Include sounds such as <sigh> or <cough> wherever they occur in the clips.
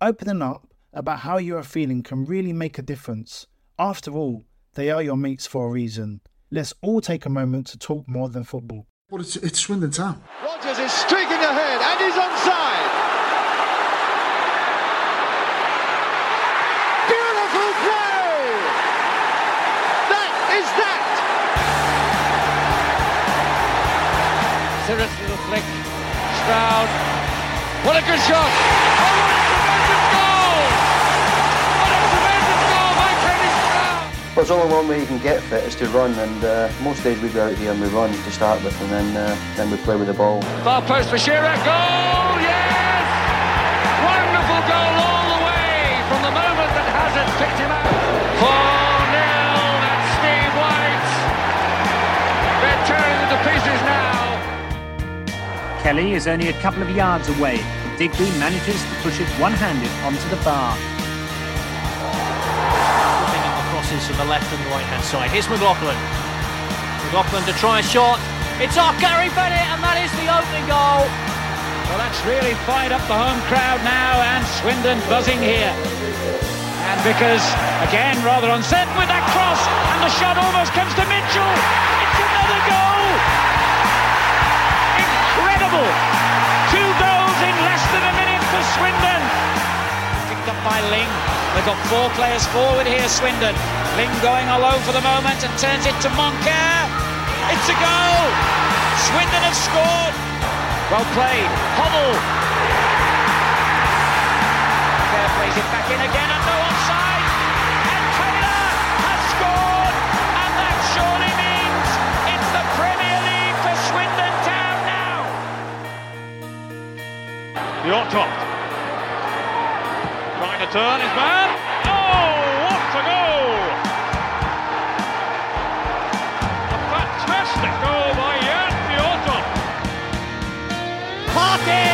Opening up about how you are feeling can really make a difference. After all, they are your mates for a reason. Let's all take a moment to talk more than football. Well, it's, it's Swindon Town. Rogers is streaking ahead and he's onside. Beautiful play. That is that. Sirrus little flick. Stroud. What a good shot. There's only one way you can get fit is to run, and uh, most days we go out here and we run to start with, and then uh, then we play with the ball. Far post for Shearer. Goal. Yes. Wonderful goal all the way from the moment that Hazard picked him up. 4 0. That's Steve White. They're tearing them to pieces now. Kelly is only a couple of yards away. Digby manages to push it one-handed onto the bar. The from the left and the right hand side. Here's McLoughlin. McLoughlin to try a shot. It's off Gary Bennett, and that is the opening goal. Well, that's really fired up the home crowd now, and Swindon buzzing here. And Vickers, again, rather uncertain with that cross, and the shot almost comes to Mitchell. It's another goal! Incredible! Two goals in less than a minute for Swindon. Picked up by Ling. They've got four players forward here, Swindon. Ling going alone for the moment and turns it to Monker. It's a goal! Swindon have scored. Well played. Hoddle. Kerr plays it back in again and no offside. And Taylor has scored. And that surely means it's the Premier League for Swindon Town now. Fjørtoft. Trying to turn his man. Parkin!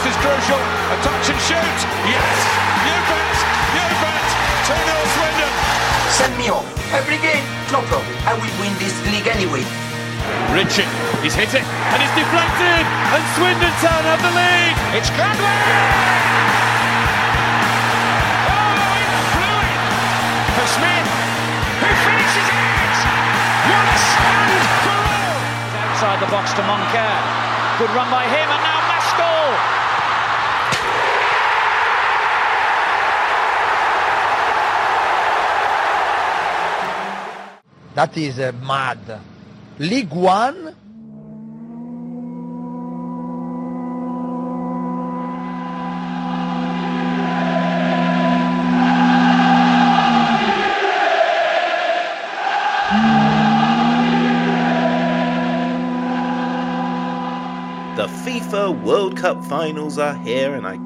Pass is crucial. A touch and shoot. Yes. You bet. You bet. 2-0 Swindon. Send me off. Every game, no problem. I will win this league anyway. Richie, he's hit it and it's deflected, and Swindon Town have the lead. It's Gladwin. Oh, it flew it for Smith, who finishes it. What a stand for all. Outside the box to Monker. Good run by him, and now Maskell. That is uh, mad. League One? The FIFA World Cup finals are here, and I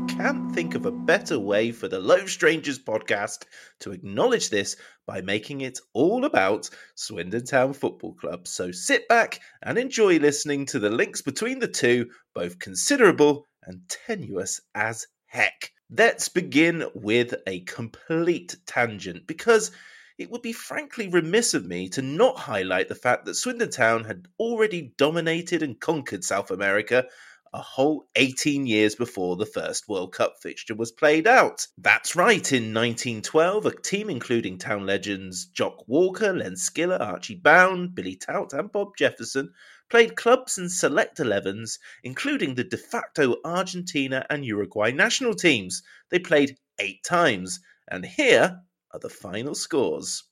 think of a better way for the Low Strangers podcast to acknowledge this by making it all about Swindon Town Football Club. So sit back and enjoy listening to the links between the two, both considerable and tenuous as heck. Let's begin with a complete tangent because it would be frankly remiss of me to not highlight the fact that Swindon Town had already dominated and conquered South America a whole 18 years before the first World Cup fixture was played out. That's right, in 1912, a team including town legends Jock Walker, Len Skiller, Archie Bown, Billy Tout, and Bob Jefferson played clubs and select 11s, including the de facto Argentina and Uruguay national teams. They played eight times, and here are the final scores.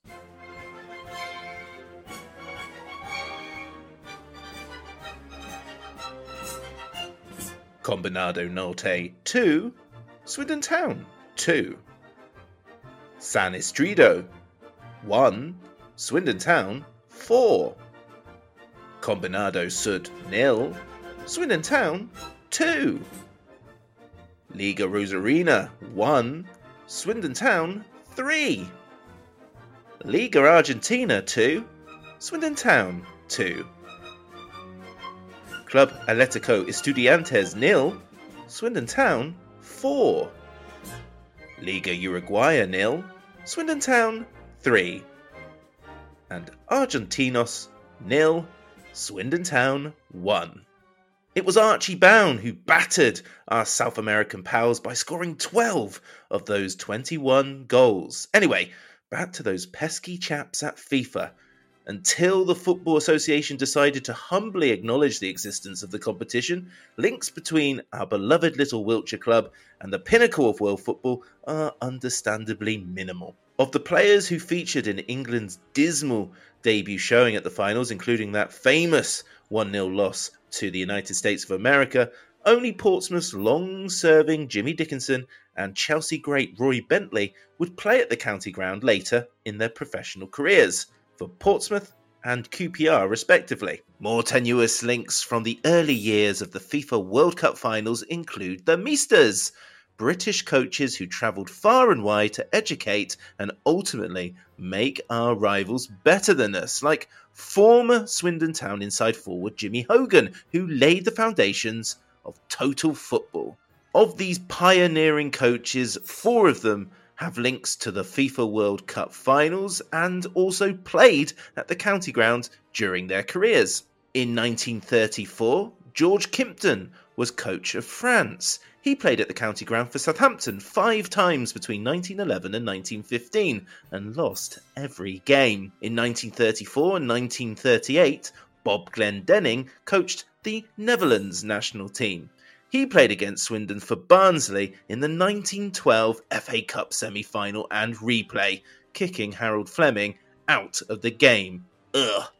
Combinado Norte 2, Swindon Town 2. San Isidro 1, Swindon Town 4. Combinado Sud nil, Swindon Town 2. Liga Rosarina 1, Swindon Town 3. Liga Argentina 2, Swindon Town 2. Club Atletico Estudiantes nil, Swindon Town 4. Liga Uruguaya nil, Swindon Town 3. And Argentinos nil, Swindon Town 1. It was Archie Bown who battered our South American pals by scoring 12 of those 21 goals. Anyway, back to those pesky chaps at FIFA. Until the Football Association decided to humbly acknowledge the existence of the competition, links between our beloved little Wiltshire club and the pinnacle of world football are understandably minimal. Of the players who featured in England's dismal debut showing at the finals, including that famous 1 0 loss to the United States of America, only Portsmouth's long serving Jimmy Dickinson and Chelsea great Roy Bentley would play at the county ground later in their professional careers for Portsmouth and QPR, respectively. More tenuous links from the early years of the FIFA World Cup finals include the Meisters, British coaches who travelled far and wide to educate and ultimately make our rivals better than us, like former Swindon Town inside forward Jimmy Hogan, who laid the foundations of total football. Of these pioneering coaches, four of them have links to the FIFA World Cup finals and also played at the county ground during their careers. In 1934, George Kimpton was coach of France. He played at the county ground for Southampton five times between 1911 and 1915 and lost every game. In 1934 and 1938, Bob Glendenning coached the Netherlands national team. He played against Swindon for Barnsley in the 1912 FA Cup semi final and replay, kicking Harold Fleming out of the game. Ugh.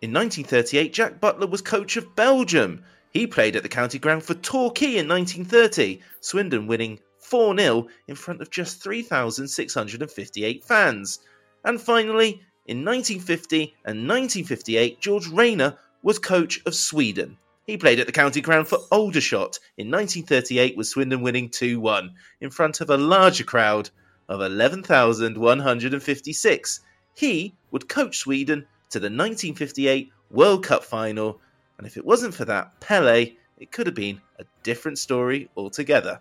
In 1938, Jack Butler was coach of Belgium. He played at the county ground for Torquay in 1930, Swindon winning 4 0 in front of just 3,658 fans. And finally, in 1950 and 1958, George Raynor was coach of Sweden. He played at the county ground for Aldershot in 1938 with Swindon winning 2 1 in front of a larger crowd of 11,156. He would coach Sweden to the 1958 World Cup final, and if it wasn't for that Pele, it could have been a different story altogether.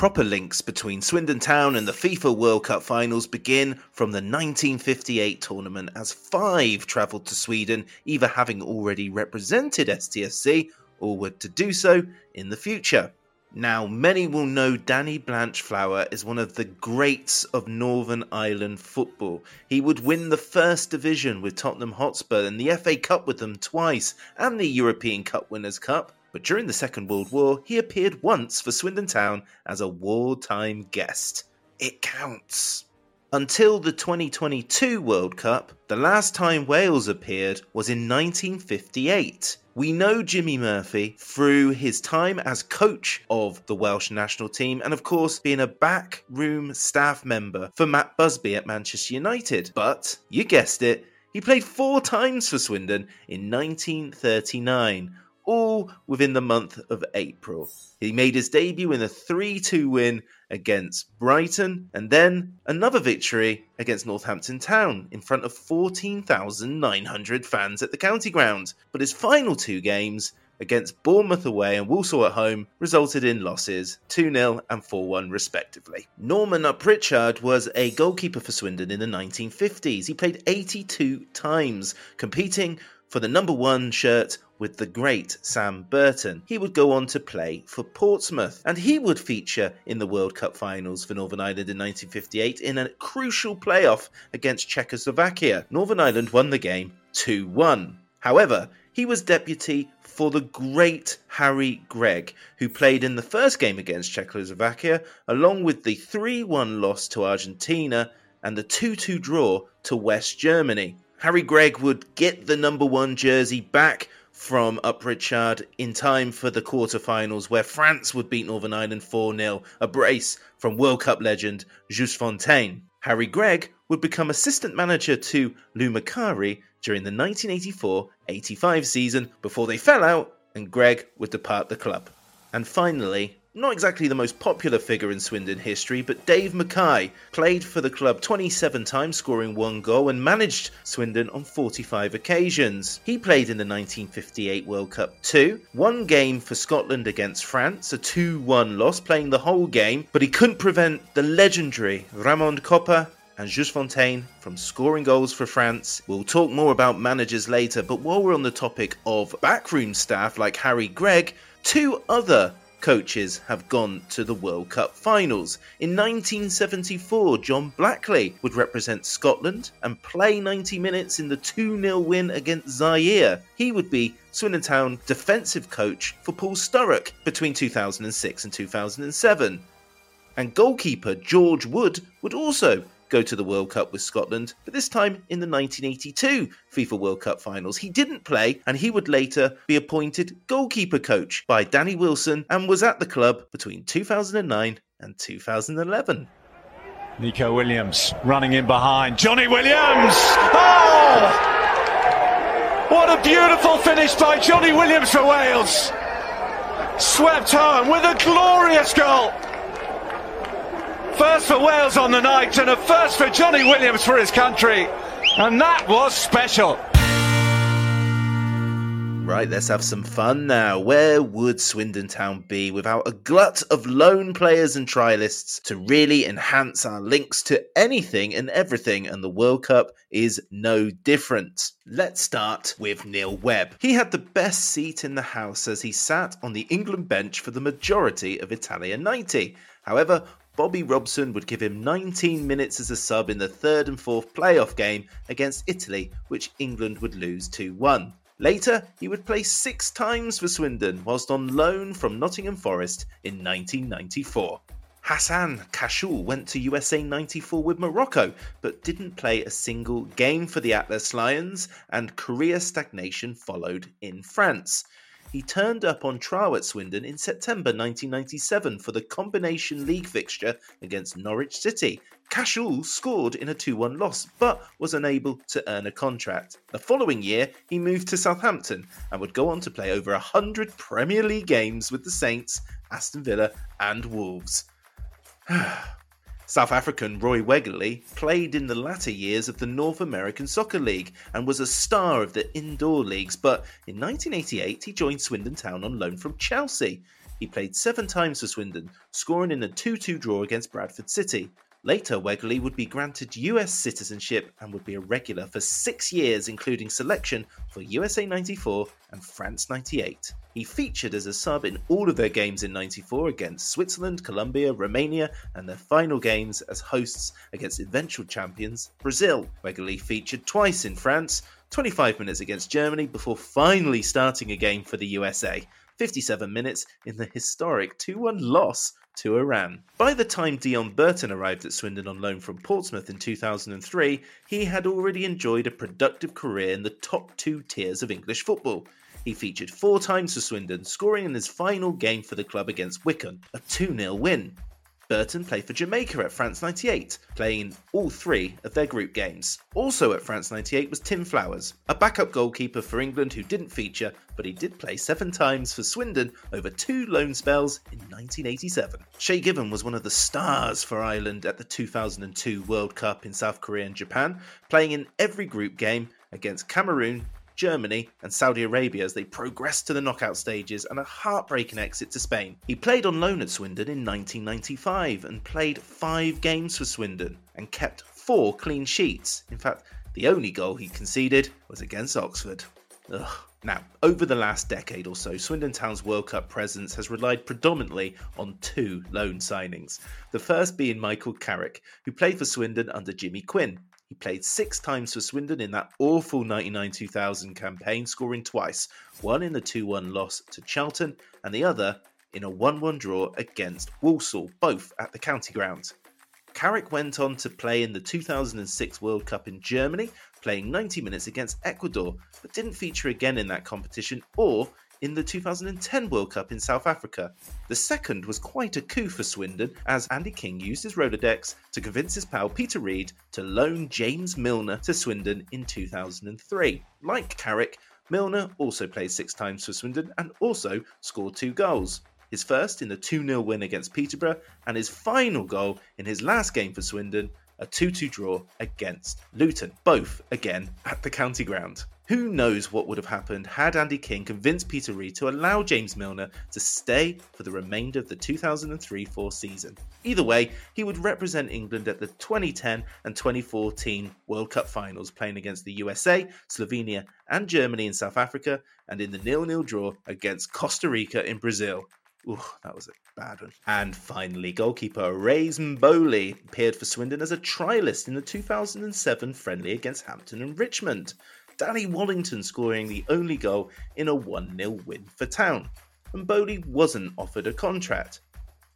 Proper links between Swindon Town and the FIFA World Cup finals begin from the 1958 tournament as five travelled to Sweden, either having already represented STFC or were to do so in the future. Now, many will know Danny Blanchflower is one of the greats of Northern Ireland football. He would win the First Division with Tottenham Hotspur and the FA Cup with them twice, and the European Cup Winners' Cup but during the Second World War, he appeared once for Swindon Town as a wartime guest. It counts. Until the 2022 World Cup, the last time Wales appeared was in 1958. We know Jimmy Murphy through his time as coach of the Welsh national team and, of course, being a backroom staff member for Matt Busby at Manchester United. But, you guessed it, he played four times for Swindon in 1939 all within the month of April. He made his debut in a 3 2 win against Brighton, and then another victory against Northampton Town in front of 14,900 fans at the county ground. But his final two games against Bournemouth away and Walsall at home resulted in losses 2 0 and 4 1 respectively. Norman Pritchard was a goalkeeper for Swindon in the 1950s. He played 82 times, competing for the number one shirt with the great Sam Burton. He would go on to play for Portsmouth, and he would feature in the World Cup finals for Northern Ireland in 1958 in a crucial playoff against Czechoslovakia. Northern Ireland won the game 2 1. However, he was deputy for the great Harry Gregg, who played in the first game against Czechoslovakia, along with the 3 1 loss to Argentina and the 2 2 draw to West Germany. Harry Gregg would get the number one jersey back from Pritchard in time for the quarterfinals, where France would beat Northern Ireland 4 0, a brace from World Cup legend Just Fontaine. Harry Gregg would become assistant manager to Lou Macari during the 1984-85 season before they fell out and Gregg would depart the club. And finally, not exactly the most popular figure in Swindon history, but Dave Mackay played for the club 27 times, scoring one goal, and managed Swindon on 45 occasions. He played in the 1958 World Cup too, one game for Scotland against France, a 2 1 loss, playing the whole game, but he couldn't prevent the legendary Raymond Kopa and Just Fontaine from scoring goals for France. We'll talk more about managers later, but while we're on the topic of backroom staff like Harry Gregg, two other coaches have gone to the World Cup finals. In 1974, John Blackley would represent Scotland and play 90 minutes in the 2 0 win against Zaire. He would be Swindon Town defensive coach for Paul Sturrock between 2006 and 2007. And goalkeeper George Wood would also go to the World Cup with Scotland, but this time in the 1982 FIFA World Cup finals. He didn't play, and he would later be appointed goalkeeper coach by Danny Wilson and was at the club between 2009 and 2011. Neco Williams running in behind. Johnny Williams! Oh! What a beautiful finish by Johnny Williams for Wales! Swept home with a glorious goal! First for Wales on the night and a first for Johnny Williams for his country. And that was special. Right, let's have some fun now. Where would Swindon Town be without a glut of loan players and trialists to really enhance our links to anything and everything? And the World Cup is no different. Let's start with Neil Webb. He had the best seat in the house as he sat on the England bench for the majority of Italia 90. However, Bobby Robson would give him 19 minutes as a sub in the third and fourth playoff game against Italy, which England would lose 2 1. Later, he would play six times for Swindon whilst on loan from Nottingham Forest in 1994. Hassan Kachloul went to USA 94 with Morocco, but didn't play a single game for the Atlas Lions, and career stagnation followed in France he turned up on trial at Swindon in September 1997 for the Combination League fixture against Norwich City. Kachloul scored in a 2 1 loss, but was unable to earn a contract. The following year, he moved to Southampton and would go on to play over 100 Premier League games with the Saints, Aston Villa, and Wolves. <sighs> South African Roy Wegerle played in the latter years of the North American Soccer League and was a star of the indoor leagues, but in 1988 he joined Swindon Town on loan from Chelsea. He played seven times for Swindon, scoring in a 2 2 draw against Bradford City. Later, Wegerle would be granted US citizenship and would be a regular for six years, including selection for USA 94 and France 98. He featured as a sub in all of their games in 94 against Switzerland, Colombia, Romania, and their final games as hosts against eventual champions Brazil. Wegerle featured twice in France, 25 minutes against Germany before finally starting a game for the USA. 57 minutes in the historic 2 1 loss to Iran. By the time Deon Burton arrived at Swindon on loan from Portsmouth in 2003, he had already enjoyed a productive career in the top two tiers of English football. He featured four times for Swindon, scoring in his final game for the club against Wycombe, a 2 0 win. Burton played for Jamaica at France 98, playing all three of their group games. Also at France 98 was Tim Flowers, a backup goalkeeper for England who didn't feature, but he did play seven times for Swindon over two loan spells in 1987. Shay Given was one of the stars for Ireland at the 2002 World Cup in South Korea and Japan, playing in every group game against Cameroon, Germany, and Saudi Arabia as they progressed to the knockout stages and a heartbreaking exit to Spain. He played on loan at Swindon in 1995 and played five games for Swindon and kept four clean sheets. In fact, the only goal he conceded was against Oxford. Ugh. Now, over the last decade or so, Swindon Town's World Cup presence has relied predominantly on two loan signings. The first being Michael Carrick, who played for Swindon under Jimmy Quinn. He played six times for Swindon in that awful 99 2000 campaign, scoring twice one in the 2 1 loss to Charlton, and the other in a 1 1 draw against Walsall, both at the county ground. Carrick went on to play in the 2006 World Cup in Germany, playing 90 minutes against Ecuador, but didn't feature again in that competition or in the 2010 World Cup in South Africa. The second was quite a coup for Swindon, as Andy King used his Rolodex to convince his pal Peter Reid to loan James Milner to Swindon in 2003. Like Carrick, Milner also played six times for Swindon and also scored two goals. His first in the 2 0 win against Peterborough, and his final goal in his last game for Swindon, a 2 2 draw against Luton, both again at the county ground. Who knows what would have happened had Andy King convinced Peter Reid to allow James Milner to stay for the remainder of the 2003 4 season. Either way, he would represent England at the 2010 and 2014 World Cup finals, playing against the USA, Slovenia, and Germany in South Africa, and in the nil nil draw against Costa Rica in Brazil. Ooh, that was a bad one. And finally, goalkeeper Raïs M'Bolhi appeared for Swindon as a trialist in the 2007 friendly against Hampton and Richmond. Danny Wallington scoring the only goal in a 1 0 win for Town. Bowley wasn't offered a contract.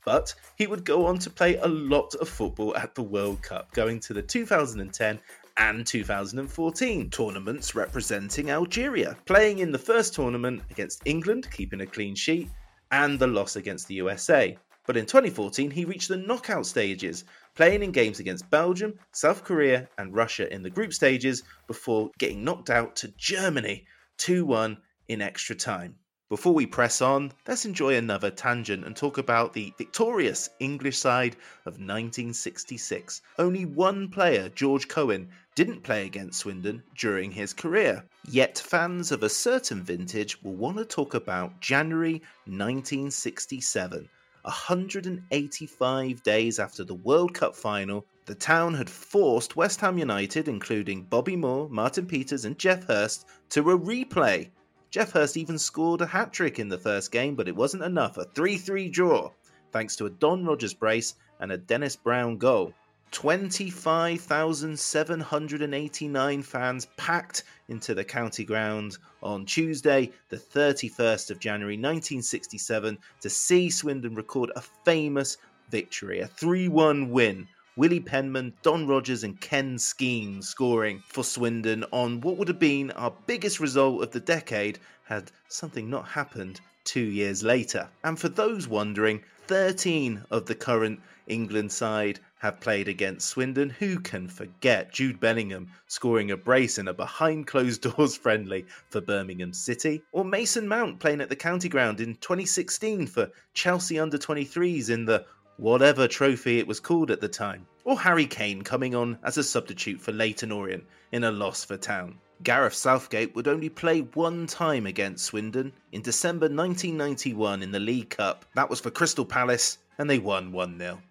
But he would go on to play a lot of football at the World Cup, going to the 2010 and 2014 tournaments representing Algeria, playing in the first tournament against England, keeping a clean sheet, and the loss against the USA. But in 2014, he reached the knockout stages, playing in games against Belgium, South Korea, and Russia in the group stages before getting knocked out to Germany 2 1 in extra time. Before we press on, let's enjoy another tangent and talk about the victorious English side of 1966. Only one player, George Cohen, didn't play against Swindon during his career. Yet fans of a certain vintage will want to talk about January 1967 185 days after the World Cup final, the town had forced West Ham United, including Bobby Moore, Martin Peters, and Geoff Hurst, to a replay. Geoff Hurst even scored a hat trick in the first game, but it wasn't enough. A 3 3 draw, thanks to a Don Rogers brace and a Dennis Brown goal. 25,789 fans packed into the county ground on Tuesday, the 31st of January 1967, to see Swindon record a famous victory, a 3 1 win. Willie Penman, Don Rogers, and Ken Skeen scoring for Swindon on what would have been our biggest result of the decade had something not happened two years later. And for those wondering, 13 of the current England side have played against Swindon. Who can forget Jude Bellingham scoring a brace in a behind closed <laughs> doors friendly for Birmingham City? Or Mason Mount playing at the county ground in 2016 for Chelsea under 23s in the whatever trophy it was called at the time? Or Harry Kane coming on as a substitute for Leyton Orient in a loss for Town? Gareth Southgate would only play one time against Swindon in December 1991 in the League Cup. That was for Crystal Palace, and they won 1 0.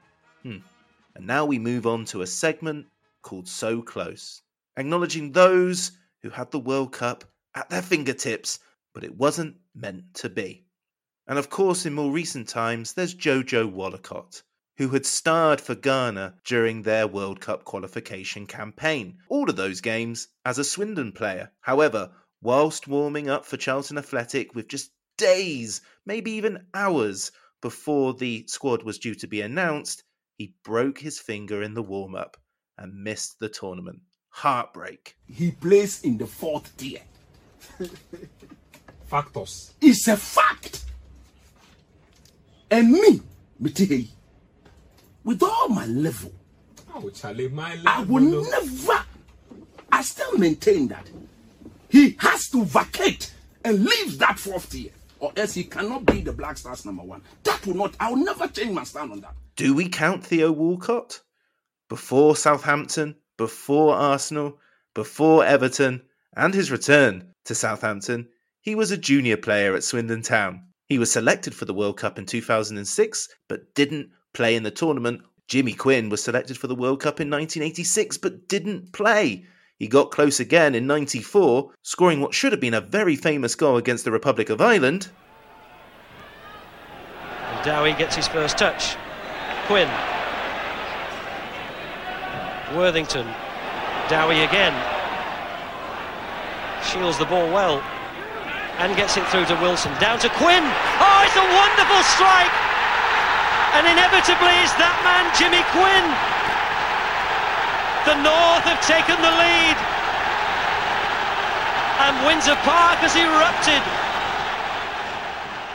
Hmm. And now we move on to a segment called So Close, acknowledging those who had the World Cup at their fingertips, but it wasn't meant to be. And of course, in more recent times, there's Jojo Wollacott, who had starred for Ghana during their World Cup qualification campaign. All of those games as a Swindon player. However, whilst warming up for Charlton Athletic with just days, maybe even hours before the squad was due to be announced, he broke his finger in the warm up and missed the tournament. Heartbreak. He plays in the fourth tier. <laughs> Factors. It's a fact. And me, Mitei, with all my level, Oh, Charlie, my I will never. I still maintain that he has to vacate and leave that fourth tier, or else he cannot be the Black Stars number one. That will not. I will never change my stand on that. Do we count Theo Walcott? Before Southampton, before Arsenal, before Everton, and his return to Southampton, he was a junior player at Swindon Town. He was selected for the World Cup in 2006, but didn't play in the tournament. Jimmy Quinn was selected for the World Cup in 1986, but didn't play. He got close again in 94, scoring what should have been a very famous goal against the Republic of Ireland. And Dowie gets his first touch. Quinn. Worthington. Dowie again. Shields the ball well. And gets it through to Wilson. Down to Quinn. Oh, it's a wonderful strike! And inevitably it's that man, Jimmy Quinn. The North have taken the lead. And Windsor Park has erupted.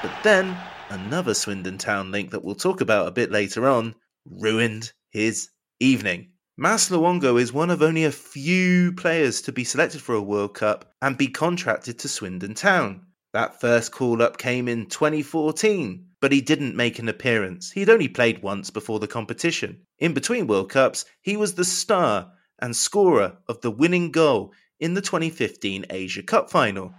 But then, another Swindon Town link that we'll talk about a bit later on ruined his evening. Mas Luongo is one of only a few players to be selected for a World Cup and be contracted to Swindon Town. That first call up came in 2014, but he didn't make an appearance. He'd only played once before the competition. In between World Cups, he was the star and scorer of the winning goal in the 2015 Asia Cup final.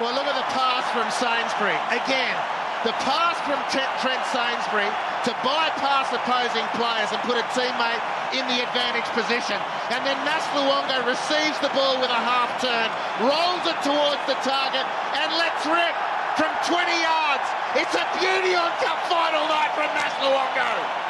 Well, look at the pass from Sainsbury. Again, the pass from Trent, Sainsbury to bypass opposing players and put a teammate in the advantage position. And then Mas Luongo receives the ball with a half turn, rolls it towards the target, and lets rip from 20 yards. It's a beauty on cup final night from Mas Luongo.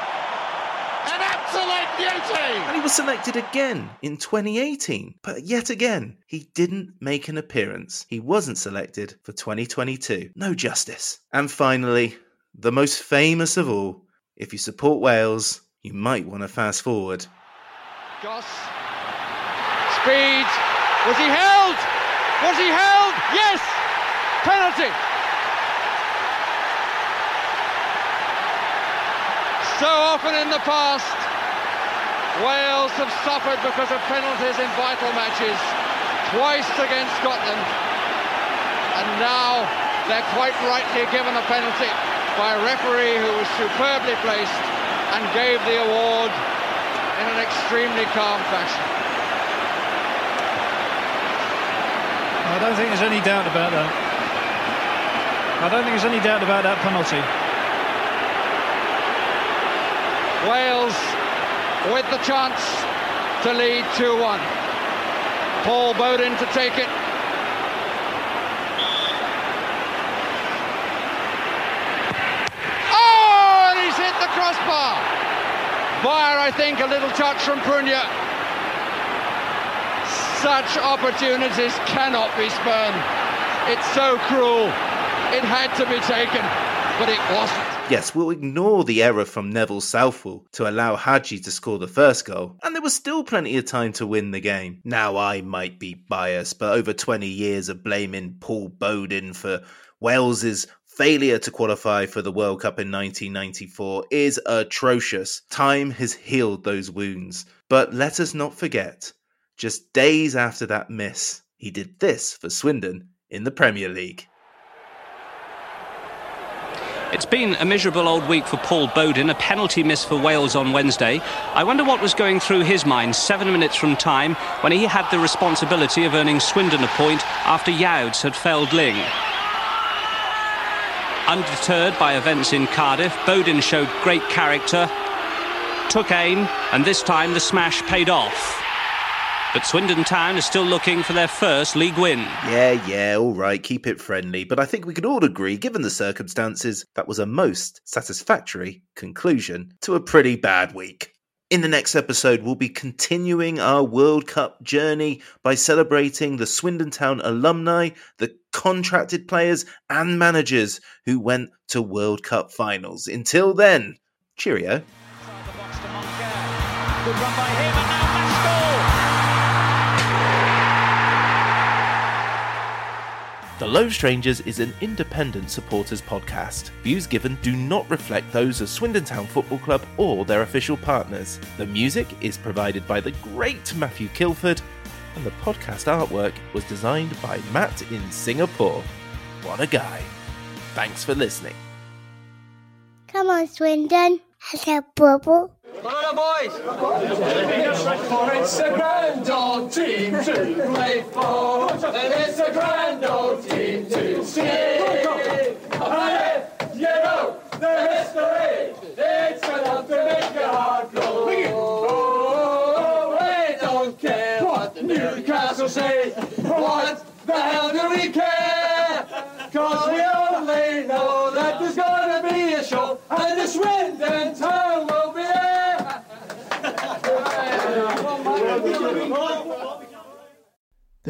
An absolute beauty! And he was selected again in 2018. But yet again, he didn't make an appearance. He wasn't selected for 2022. No justice. And finally, the most famous of all if you support Wales, you might want to fast forward. Goss. Speed. Was he held? Was he held? Yes! Penalty! So often in the past, Wales have suffered because of penalties in vital matches, twice against Scotland, and now they're quite rightly given a penalty by a referee who was superbly placed and gave the award in an extremely calm fashion. I don't think there's any doubt about that. I don't think there's any doubt about that penalty. Wales with the chance to lead 2-1. Paul Bodin to take it. Oh, and he's hit the crossbar. Via, I think, a little touch from Prunea. Such opportunities cannot be spurned. It's so cruel. It had to be taken, but it wasn't. Yes, we'll ignore the error from Neville Southall to allow Hagi to score the first goal, and there was still plenty of time to win the game. Now, I might be biased, but over 20 years of blaming Paul Bodin for Wales's failure to qualify for the World Cup in 1994 is atrocious. Time has healed those wounds, but let us not forget, just days after that miss, he did this for Swindon in the Premier League. It's been a miserable old week for Paul Bodin, a penalty miss for Wales on Wednesday. I wonder what was going through his mind seven minutes from time when he had the responsibility of earning Swindon a point after Youds had felled Ling. Undeterred by events in Cardiff, Bodin showed great character, took aim, and this time the smash paid off. But Swindon Town is still looking for their first league win. Yeah, yeah, all right, keep it friendly. But I think we could all agree, given the circumstances, that was a most satisfactory conclusion to a pretty bad week. In the next episode, we'll be continuing our World Cup journey by celebrating the Swindon Town alumni, the contracted players, and managers who went to World Cup finals. Until then, cheerio. The Low Strangers is an independent supporters podcast. Views given do not reflect those of Swindon Town Football Club or their official partners. The music is provided by the great Matthew Kilford, and the podcast artwork was designed by Matt in Singapore. What a guy. Thanks for listening. Come on, Swindon. A bubble. Come on, boys! For it's a grand old team to play for, and it's a grand old team to see. You know the history, it's enough to make your heart glow. Oh, we don't care what the Newcastle say. What the hell do we care? Cause we only know that there's gonna be a show, and the Swindon town will be there. The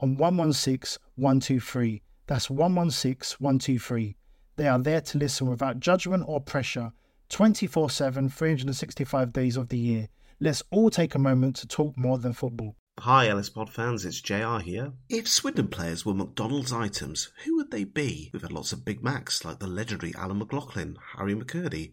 on 116 123. That's 116 123. They are there to listen without judgment or pressure 24 7, 365 days of the year. Let's all take a moment to talk more than football. Hi, Ellis Pod fans, it's JR here. If Swindon players were McDonald's items, who would they be? We've had lots of Big Macs like the legendary Alan McLoughlin, Harry McCurdy,